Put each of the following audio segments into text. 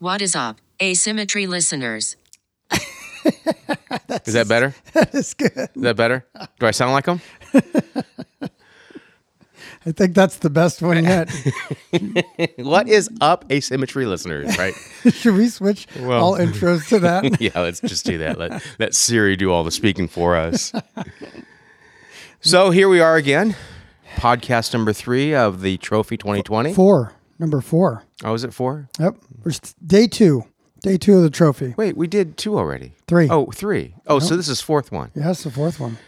What is up, asymmetry listeners? Is that better? That's good. Is that better? Do I sound like him? I think that's the best one yet. What is up, asymmetry listeners? Right? Should we switch all intros to that? yeah, let's just do that. Let let Siri do all the speaking for us. so here we are again, podcast number three of the Trophy 2020. Four. Number four. Oh, is it four? Yep. We're day two. Day two of the trophy. Wait, we did two already. Three. Oh, three. Oh, so this is fourth one. Yeah, that's the fourth one.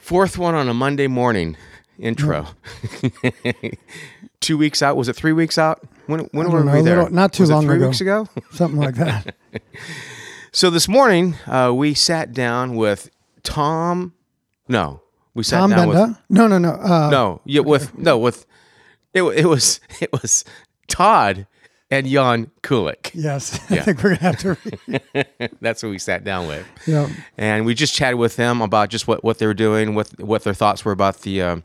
Fourth one on a Monday morning intro. Two weeks out. Was it three weeks out? When when were know, we there? little- not too Was long three ago. weeks ago. Something like that. So this morning uh, we sat down with Tom. No, we sat Tom down Benda? no, no, no. Uh, no, yeah, with no with it. It was it was Todd and Jan Kulik. Yes. Yeah. I think we're going to have to. That's who we sat down with. yeah. and we just chatted with them about just what, what they were doing, what what their thoughts were about the um,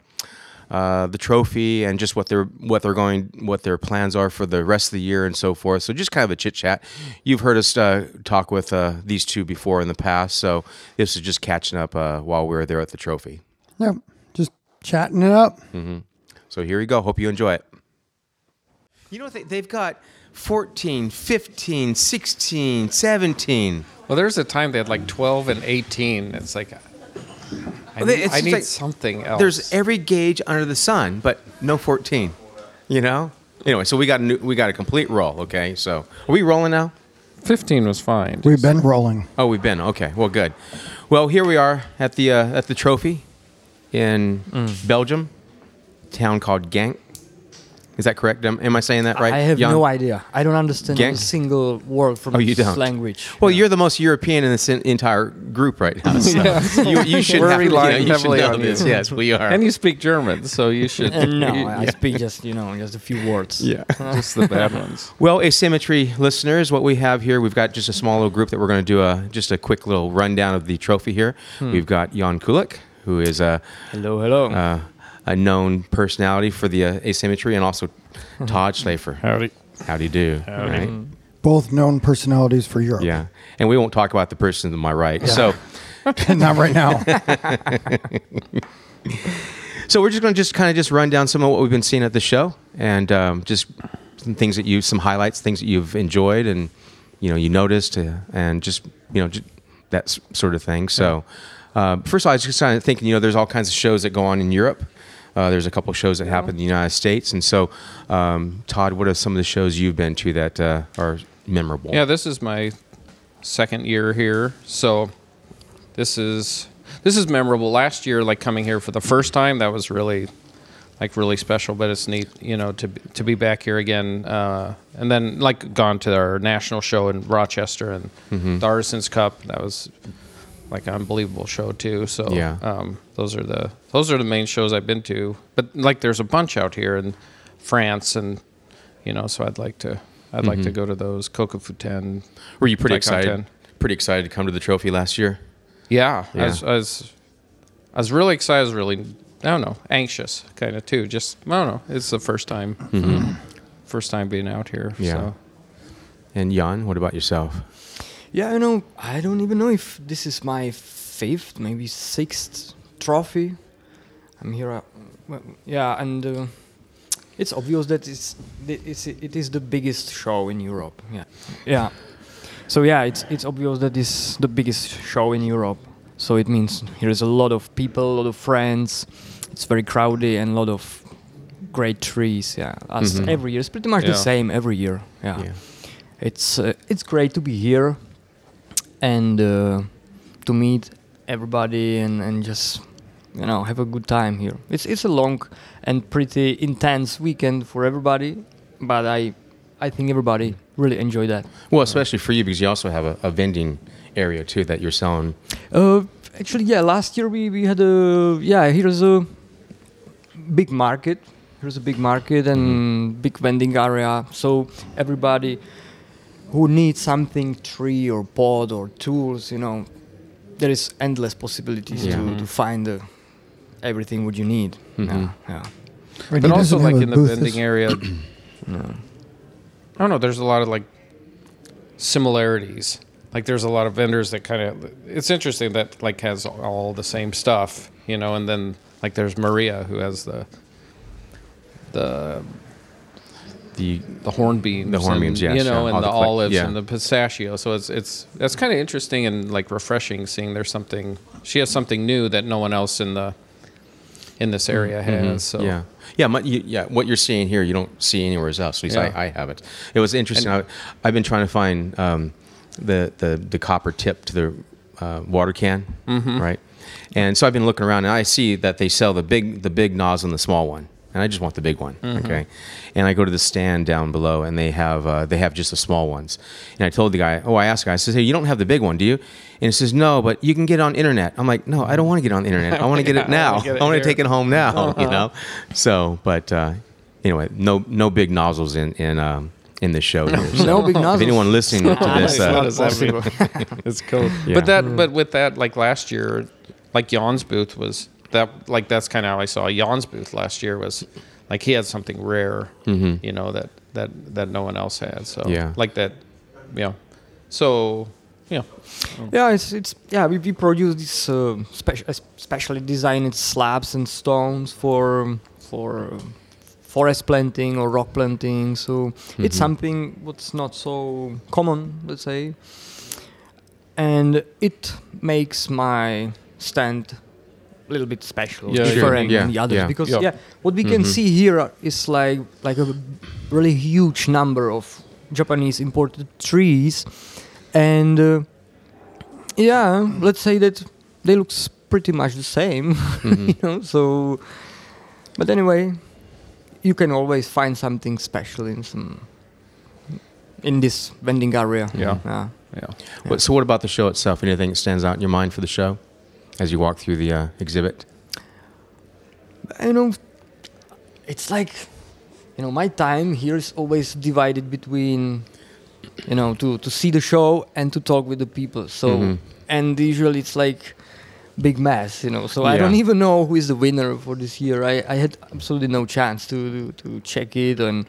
uh, the trophy, and just what they're what they're going, what their plans are for the rest of the year, and so forth. So just kind of a chit chat. You've heard us uh, talk with uh, these two before in the past, so this is just catching up uh, while we were there at the trophy. Yep. Just chatting it up. So here we go. Hope you enjoy it. You know, they, they've got 14, 15, 16, 17. Well, there's a time they had like 12 and 18. It's like, I need, it's I need like- something else. There's every gauge under the sun, but no 14. You know. Anyway, so we got a new, we got a complete roll. Okay, so are we rolling now? 15 was fine. We've been rolling. Oh, we've been okay. Well, good. Well, here we are at the uh, at the trophy in Belgium, town called Genk. Is that correct? Am, am I saying that right? I have Jan? no idea. I don't understand Gang? a single word from Oh, you this don't? language. Well, Yeah. you're the most European in this en- entire group right now. So you, you should We're have, you know, relying you should heavily know on this. you. Yes, we are. And you speak German, so you should. Uh, no, you- I speak just you know just a few words. yeah. just the bad ones. Well, asymmetry listeners, what we have here, we've got just a small little group that we're going to do a just a quick little rundown of the trophy here. We've got Jan Kulik, who is a Hello, hello. uh, a known personality for the uh, asymmetry, and also Todd Schlafer. Howdy. Howdy do. You do? Right? Both known personalities for Europe. Yeah, and we won't talk about the person to my right. So, Not right now. so we're just going to just kind of just run down some of what we've been seeing at the show, and um, just some things that you, some highlights, things that you've enjoyed, and you know you noticed, uh, and just you know just that s- sort of thing. So, uh, first of all, I was just kind of thinking, you know, there's all kinds of shows that go on in Europe. Uh, there's a couple shows that happen in the United States, and so, um, Todd, what are some of the shows you've been to that uh, are memorable? Yeah, this is my second year here, so this is this is memorable. Last year, like coming here for the first time, that was really like really special. But it's neat, you know, to to be back here again. Uh, and then like gone to our national show in Rochester and Mm-hmm. the Artisans Cup. That was like an unbelievable show too. So Yeah. um, those are the those are the main shows I've been to. But like, there's a bunch out here in France, and you know, so I'd like to. I'd like to Mm-hmm. go to those Kokufu-ten. Were you pretty excited? 10. Pretty excited to come to the trophy last year. Yeah, Yeah. I, was, I was, I was really excited. I was really, I don't know, anxious kind of too. Just I don't know. It's the first time, first time being out here. Mm-hmm. Yeah. So. And Jan, what about yourself? Yeah, you know, I don't even know if this is my fifth, maybe sixth trophy. I'm here. Uh, well, yeah, and uh, it's obvious that it's, it's it is the biggest show in Europe. Yeah, yeah. So yeah, it's it's obvious that it's the biggest show in Europe. So it means here is a lot of people, a lot of friends. It's very crowded and a lot of great trees. Yeah, as Mhm. every year, it's pretty much Yeah. the same every year. Yeah, Yeah. it's uh, it's great to be here and uh, to meet everybody and, and just you know have a good time here. It's it's a long and pretty intense weekend for everybody, but I I think everybody really enjoy that. Well, especially for you because you also have a, a vending area too that you're selling. Uh, actually, yeah. Last year we, we had a yeah. Here's a big market. Here's a big market and big vending area. So everybody who needs something, tree or pod or tools, you know, there is endless possibilities Yeah. to, to find uh, everything what you need. Mhm. Yeah, yeah. Right, But also like in the booth vending this- area. I don't know. There's a lot of like similarities. Like there's a lot of vendors that kind of it's interesting that like has all the same stuff, you know, and then like there's Maria who has the the The the hornbeams, The horn and, beans, yes, you know, yeah. and the, the olives yeah. and the pistachio. So it's it's that's kind of interesting and like refreshing seeing there's something she has something new that no one else in the in this area has. So Mm-hmm. Yeah, yeah, my, you, yeah. What you're seeing here, you don't see anywhere else. At least Yeah. I, I haven't. It was interesting. I, I've been trying to find um, the, the the copper tip to the uh, water can, Mm-hmm. right? And so I've been looking around, and I see that they sell the big the big nozzle and the small one, and I just want the big one. Mm-hmm. Okay, and I go to the stand down below, and they have uh, they have just the small ones. And I told the guy, oh, I asked the guy, I said, hey, you don't have the big one, do you? And he says, no, but you can get it on internet. I'm like, no, I don't want to get it on the internet. I want to get it now. wanna get it I want to. Uh-huh. take it home now. You know. So, but uh, anyway, no no big nozzles in in um, in the show here. So No big nozzles. If anyone listening to this, It's uh, it's cool. Yeah. But that, but with that, like last year, like Jan's booth was that, like that's kind of how I saw Jan's booth last year was, like he had something rare, you know, that that that no one else had. So Mm-hmm. Yeah. like that, yeah. So yeah, Yeah, it's it's yeah. We, we produce these uh, special, specially designed slabs and stones for for uh, forest planting or rock planting. So it's something what's not so common, let's say, and it makes my stand a little bit special, Yeah, different Yeah, than the others. yeah. Because Yeah. yeah, what we can see here is like like a really huge number of Japanese imported trees, and uh, yeah, let's say that they look pretty much the same, you know. So, but anyway, you can always find something special in some in this vending area. Yeah. yeah. yeah. what, so what about the show itself? Anything that stands out in your mind for the show as you walk through the uh, exhibit? you know, it's like, you know, my time here is always divided between, you know, to, to see the show and to talk with the people. So, Mhm. and usually it's like big mess, you know. So I don't even know who is the winner for this year. I, I had absolutely no chance to, to, to check it. And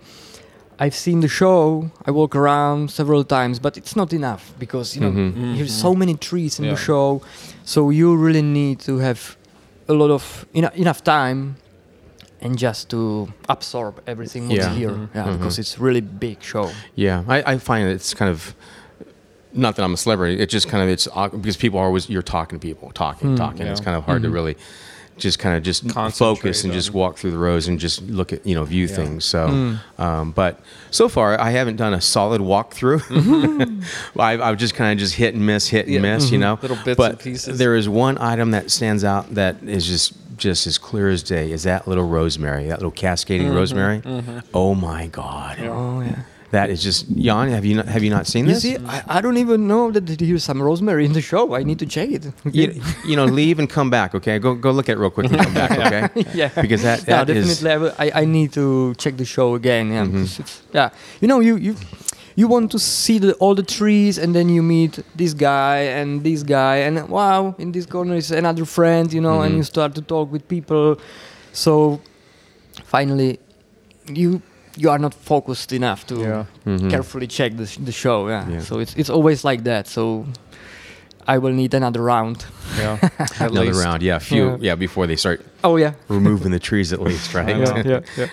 I've seen the show, I walk around several times, but it's not enough because, you know, Mhm. there's so many trees in Yeah. the show. So you really need to have a lot of ena- enough time and just to absorb everything what's Yeah. here. Mm-hmm. Yeah, mm-hmm. because it's really big show. Yeah, I, I find it's kind of not that I'm a celebrity. It's just kind of it's awkward because people are always you're talking to people, talking, hmm. talking. It's kind of hard to really just kind of just focus and just walk through the rows and just look at you know view Yeah. things. So, hmm. um, but so far I haven't done a solid walkthrough. Mm-hmm. I've, I've just kind of just hit and miss, hit and Yeah. miss. You mm-hmm. know, Little bits but and pieces. There is one item that stands out that is just just as clear as day. Is that little rosemary, that little cascading mm-hmm. rosemary? Oh my God. Oh yeah. That is just Jan. Have you not, have you not seen You this? see, I, I don't even know that there's some rosemary in the show. I need to check it. you, you know, leave and come back. Okay, go go look at it real quick and come back. Okay, yeah. because that that is- definitely. I, will- I, I need to check the show again. Yeah, Mm-hmm. yeah. You know, you you you want to see the, all the trees, and then you meet this guy and this guy, and wow, in this corner is another friend. You know, Mm-hmm. and you start to talk with people. So finally, you you are not focused enough to Yeah. Mhm. carefully check the, sh- the show. Yeah. Yeah. So it's it's always like that. So I will need another round. Yeah, another least. round. Yeah, a few. Yeah. Yeah, before they start Oh yeah. removing the trees at least, right? Yeah, yeah, yeah.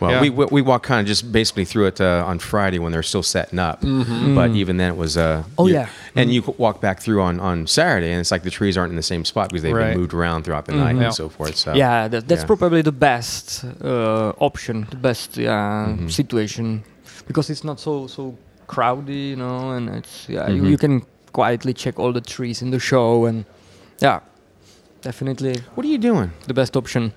Well, Yeah. we, we we walked kind of just basically through it uh, on Friday when they're still setting up, but even then it was. Uh, Oh, you- yeah. and you walk back through on on Saturday, and it's like the trees aren't in the same spot because they've Right. been moved around throughout the night Yeah. and so forth. So yeah, that, that's yeah. probably the best uh, option, the best uh, Mm-hmm. situation, because it's not so so crowdy, you know, and it's yeah, you, Mhm. you can quietly check all the trees in the show, and yeah, definitely What are you doing? the best option.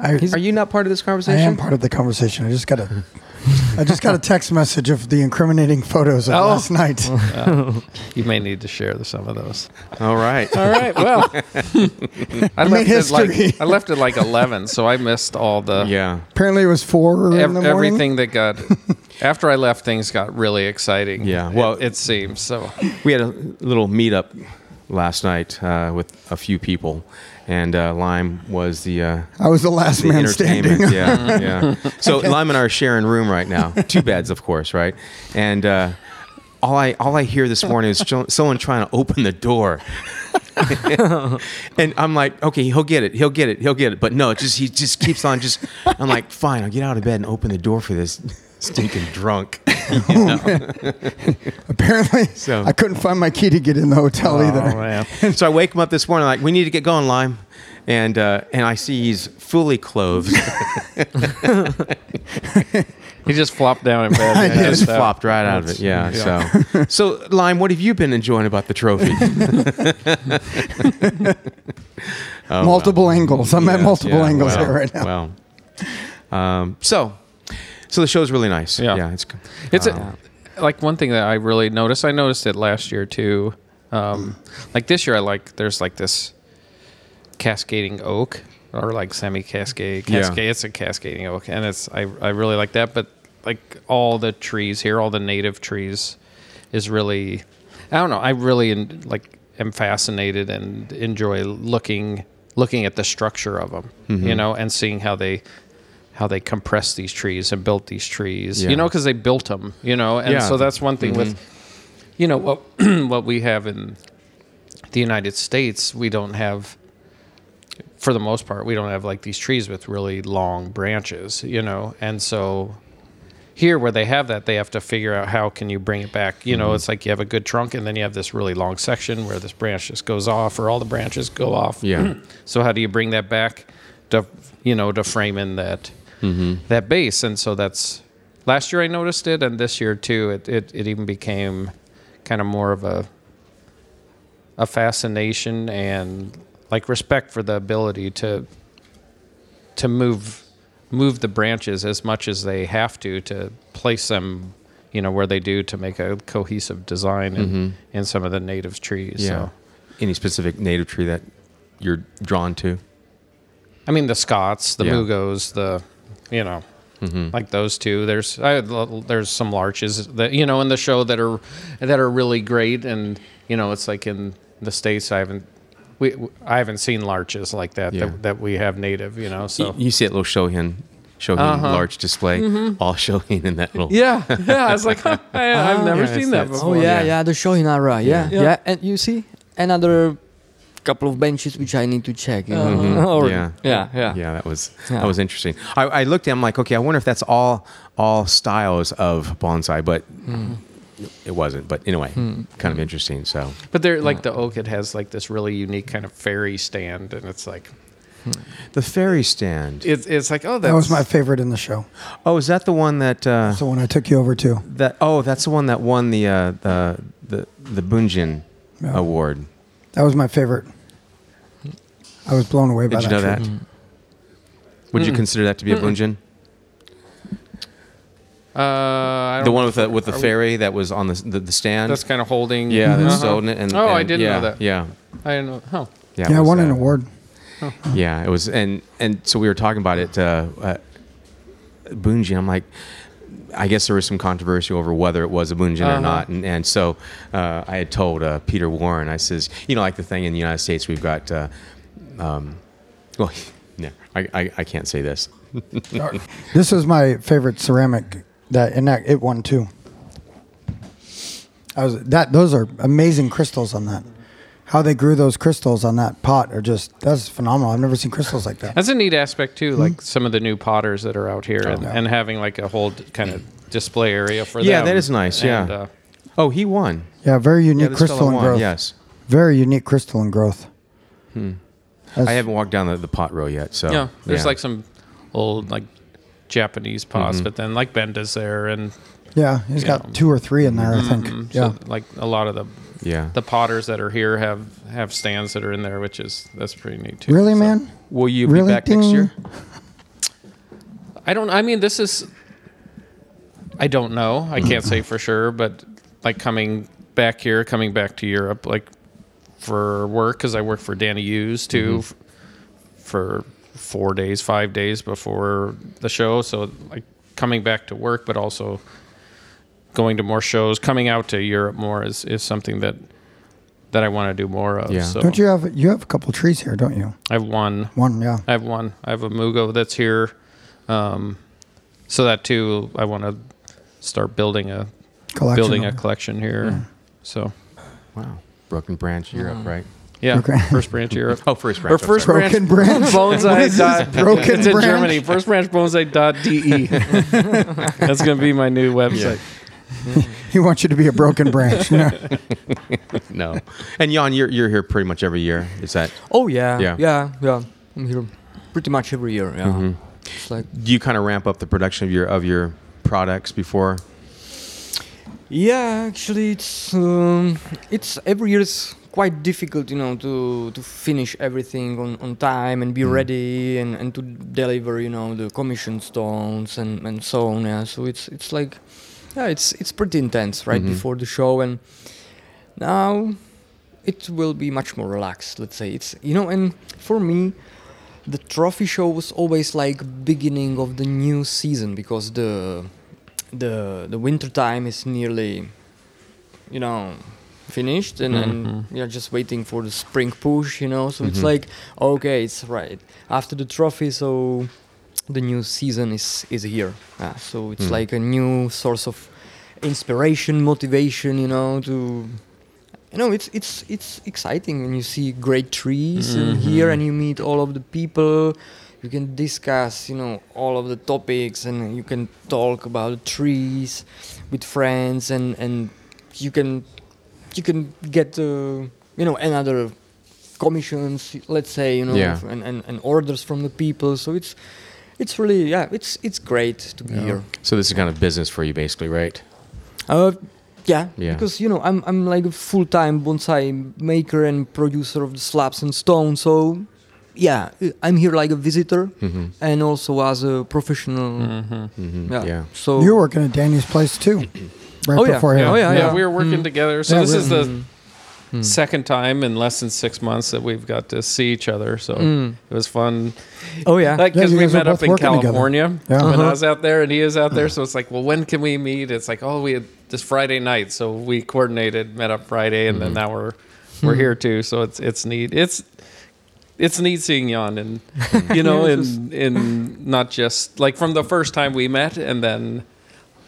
I, Are you not part of this conversation? I am part of the conversation. I just got a, I just got a text message of the incriminating photos of Oh. last night. Uh, you may need to share the, some of those. All right. All right. Well, I made left it like history. I left it like eleven, so I missed all the Yeah. Apparently, it was four in the morning. everything that got. after I left, things got really exciting. Yeah, It- well- it, seems so. We had a little meetup last night uh, with a few people, and uh, Lime was the uh, I was the last the man standing. entertainment. yeah, yeah. So Lime and I are sharing room right now. Two beds, of course, right? And uh, all I all I hear this morning is someone trying to open the door. and I'm like, okay, he'll get it, he'll get it, he'll get it. But no, it just he just keeps on. Just I'm like, fine, I'll get out of bed and open the door for this stinking drunk. Apparently, So- I couldn't find my key to get in the hotel either. Oh, man. so I wake him up this morning, like, we need to get going, Lime. And uh, and I see he's fully clothed. He just flopped down in bed. I and just passed flopped right out of it. Yeah. So, so Lime, what have you been enjoying about the trophy? Oh, multiple angles. I'm at multiple yeah, angles well, here right now. Well, um, so, so the show's really nice. Yeah. yeah, it's good. It's uh, a, like one thing that I really noticed. I noticed it last year too. Um, like this year, I like there's like this cascading oak or like semi cascade. Yeah. It's a cascading oak, and it's I I really like that. But like all the trees here, all the native trees, is really I don't know. I really en- like am fascinated and enjoy looking looking at the structure of them. Mm-hmm. You know, and seeing how they how they compressed these trees and built these trees. Yeah. You know, because they built them. You know, and Yeah. Mm-hmm. so that's one thing with you know what what we have in the United States. We don't have. For the most part, we don't have like these trees with really long branches, you know, and so here where they have that they have to figure out how can you bring it back you Mm-hmm. know it's like you have a good trunk and then you have this really long section where this branch just goes off or all the branches go off Yeah. so how do you bring that back to you know to frame in that Mm-hmm. that base and so that's last year i noticed it and this year too it, it, it even became kind of more of a a fascination and like respect for the ability to to move move the branches as much as they have to to place them you know where they do to make a cohesive design in, in some of the native trees yeah. so Any specific native tree that you're drawn to? i mean the scots the Yeah. mugos the you know like those two there's I, there's some larches that you know in the show that are that are really great and you know it's like in the states i haven't we, I haven't seen larches like that, Yeah. that that we have native, you know. So You, you see that little Shohin, Shohin Uh-huh. large display, all Shohin in that little. Yeah, yeah. I was like, I, I've never Yeah, seen that before. Oh yeah, Yeah. yeah, the Shohinara, yeah, Yeah. yeah, And you see another couple of benches which I need to check. You know? Mhm. Or- Yeah. yeah, yeah, Yeah, that was Yeah. that was interesting. I, I looked at him like, okay, I wonder if that's all all styles of bonsai, but it wasn't. But anyway, kind of interesting. So But they're like the oak. It has like this really unique kind of fairy stand, and it's like the fairy stand. it's it's like oh that's That was my favorite in the show. oh, is that the one that uh, That's the one I took you over to. that? Oh, that's the one that won the uh, the the the Bunjin Yeah. award. That was my favorite. I was blown away by that. Did you know that. that? tree. Would you consider that to be a Bunjin? uh I don't The one with the with the are we- fairy that was on the the, the stand. that's kind of holding. yeah, that's Uh-huh. holding it. And, oh, I and- didn't yeah, know that. Yeah, I didn't know. Oh, yeah. it Yeah, I was, won an uh, award. Yeah, it was, and and so we were talking about it. Uh, uh, Bunjin, I'm like, I guess there was some controversy over whether it was a Bunjin or Uh-huh. not, and and so uh, I had told uh, Peter Warren, I says, you know, like the thing in the United States, we've got, uh, um, well, no, I, I I can't say this. This is my favorite ceramic that and that it won too. I was that those are amazing crystals on that. How they grew those crystals on that pot are just that's phenomenal. I've never seen crystals like that. that's a neat aspect too. Hmm. Like some of the new potters that are out here, and, yeah. and having like a whole kind of display area for Yeah, them. Yeah, that is nice, yeah. Uh, Oh, he won. Yeah, very unique this crystal and growth. Yes, Very unique crystal and growth. That's- I haven't walked down the, the pot row yet, so yeah, there's yeah. like some old like Japanese Mm-hmm. pots, but then like Benda's there, and Yeah, he's got Yeah. two or three in there, I think. Yeah. so like a lot of the yeah. the potters that are here have have stands that are in there, which is that's pretty neat too. really, So- man? Will you Really? be back next year? I don't. I mean, this is. I don't know. I can't say for sure, but like coming back here, coming back to Europe, like for work, because I work for Danny Use too, f- for four days, five days before the show. So like coming back to work, but also going to more shows, coming out to Europe more is is something that that I want to do more of. Yeah. So Don't you have you have a couple trees here, don't you? I have one. One, yeah. I have one. I have a Mugo that's here. Um, so that too, I want to start building a Collection building a collection here. So Wow. Broken Branch Europe, right? yeah, Okay. First Branch Europe. Oh, First Or Branch. I'm first sorry. branch, Broken Branch? bonsai What is this? dot, Broken it's in Branch? Germany. First branch Bonsai dot de. That's gonna be my new website. He wants you to be a broken branch. Yeah. no. And Jan, you're you're here pretty much every year. Is that? Oh yeah, Yeah. yeah, yeah, I'm here pretty much every year. Yeah, Mhm. it's like Do you kind of ramp up the production of your of your products before? Yeah, actually, it's um, it's every year it's quite difficult, you know, to to finish everything on, on time and be Mm. ready and, and to deliver, you know, the commission stones and, and so on. Yeah, so it's it's like yeah, it's it's pretty intense right Mhm. before the show and now it will be much more relaxed. Let's say it's you know, and for me. The trophy show was always like beginning of the new season because the the the winter time is nearly you know finished and, and Mhm. you're just waiting for the spring push you know so it's Mhm. like okay it's right after the trophy so the new season is is here Ah, so it's Mm. like a new source of inspiration motivation you know to you know it's it's it's exciting when you see great trees and here and you meet all of the people you can discuss you know all of the topics and you can talk about trees with friends and and you can you can get uh, you know another commissions let's say you know Yeah. and, and, and orders from the people so it's it's really yeah it's it's great to be here So this is kind of business for you, basically, right? uh, yeah, Yeah. because you know I'm I'm like a full-time bonsai maker and producer of the slabs and stone. So yeah, I'm here like a visitor Mm-hmm. and also as a professional. hmm Mm-hmm. Yeah. Yeah. So You were working at Danny's place too, right Oh, yeah. before him. Oh, yeah, yeah, we were working Mm. together. So Yeah, this is the Mm. Mm. second time in less than six months that we've got to see each other. So Mm. it was fun. Oh yeah. Like because you we met up in. California Yeah. when I Uh-huh. was out there and he is out there. So it's like, well, when can we meet? It's like, oh, we had this Friday night, so we coordinated, met up Friday, and Mm-hmm. then now we're we're Hmm. here too. So it's it's neat. It's it's neat seeing Jan and you know, Yeah, in in not just like from the first time we met, and then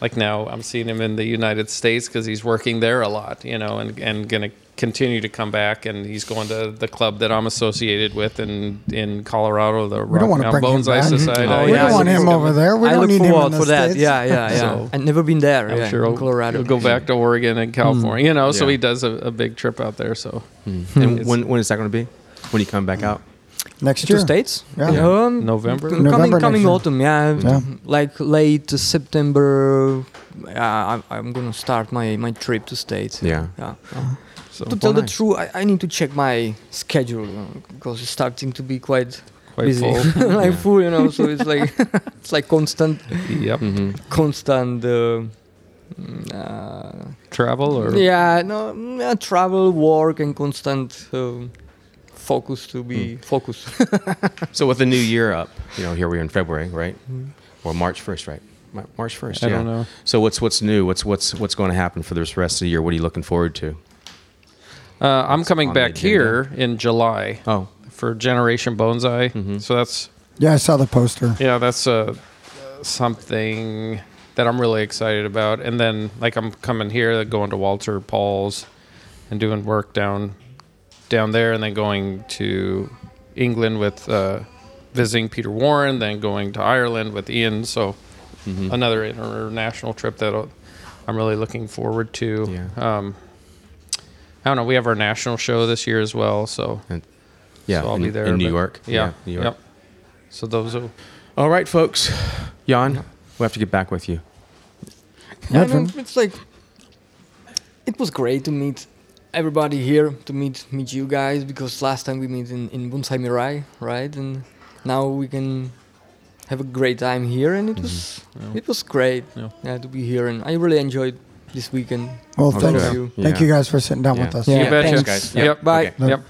like now I'm seeing him in the United States because he's working there a lot, you know, and and gonna continue to come back, and he's going to the club that I'm associated with in in Colorado, the We don't wanna Mountain bring him Bonsai. Mm-hmm. Society. Oh, we yeah, don't want him over there. We I don't look need him in forward the for that. States. Yeah, yeah, yeah. So- I've never been there. I'm yeah, sure in he'll, Colorado. he'll go back to Oregon and mm. California, you know. So he does a, a big trip out there. So mm. And hmm. when when is that going to be? When you come back out? Next year. to states. Yeah. Um, November. coming November next coming autumn. Yeah, Yeah. like late September. Yeah, I'm, I'm gonna start my my trip to states. Yeah. Yeah. So To tell the truth, I, I need to check my schedule because it's starting to be quite, quite busy, full. like Yeah. full, you know. So it's like it's like constant, yep. Mm-hmm. constant. Uh, mm, uh, Travel or yeah, no, yeah, travel, work, and constant um, focus to be Hmm. focused. So with the new year up, you know, here we are in February, right? Mm. Or March first, right? March first. I yeah. don't know. So what's what's new? What's what's what's going to happen for this rest of the year? What are you looking forward to? Uh, I'm coming back here in July Oh, for Generation Bonsai. Mhm. So that's Yeah, I saw the poster. yeah, that's uh, something that I'm really excited about. And then like I'm coming here, going to Walter Pall's and doing work down down there, and then going to England with uh, visiting Peter Warren, then going to Ireland with Ian. So Mhm. another international trip that I'm really looking forward to. Yeah. Um, I don't know. We have our national show this year as well, so yeah. so I'll in, be there in New but- York. Yeah, New York. Yep. So those are All right, folks. Jan, we'll have to get back with you. Yeah, Nothing. no, it's like it was great to meet everybody here, to meet meet you guys because last time we met in in Bonsai Mirai, right? And now we can have a great time here, and it mm-hmm. was Yeah. it was great, Yeah. yeah, to be here, and I really enjoyed this weekend. Well, thank Thank you. you. Thank you guys for sitting down Yeah. with us. Yeah. You betcha. thanks. guys. Yep. Yep. Bye. Okay. Yep.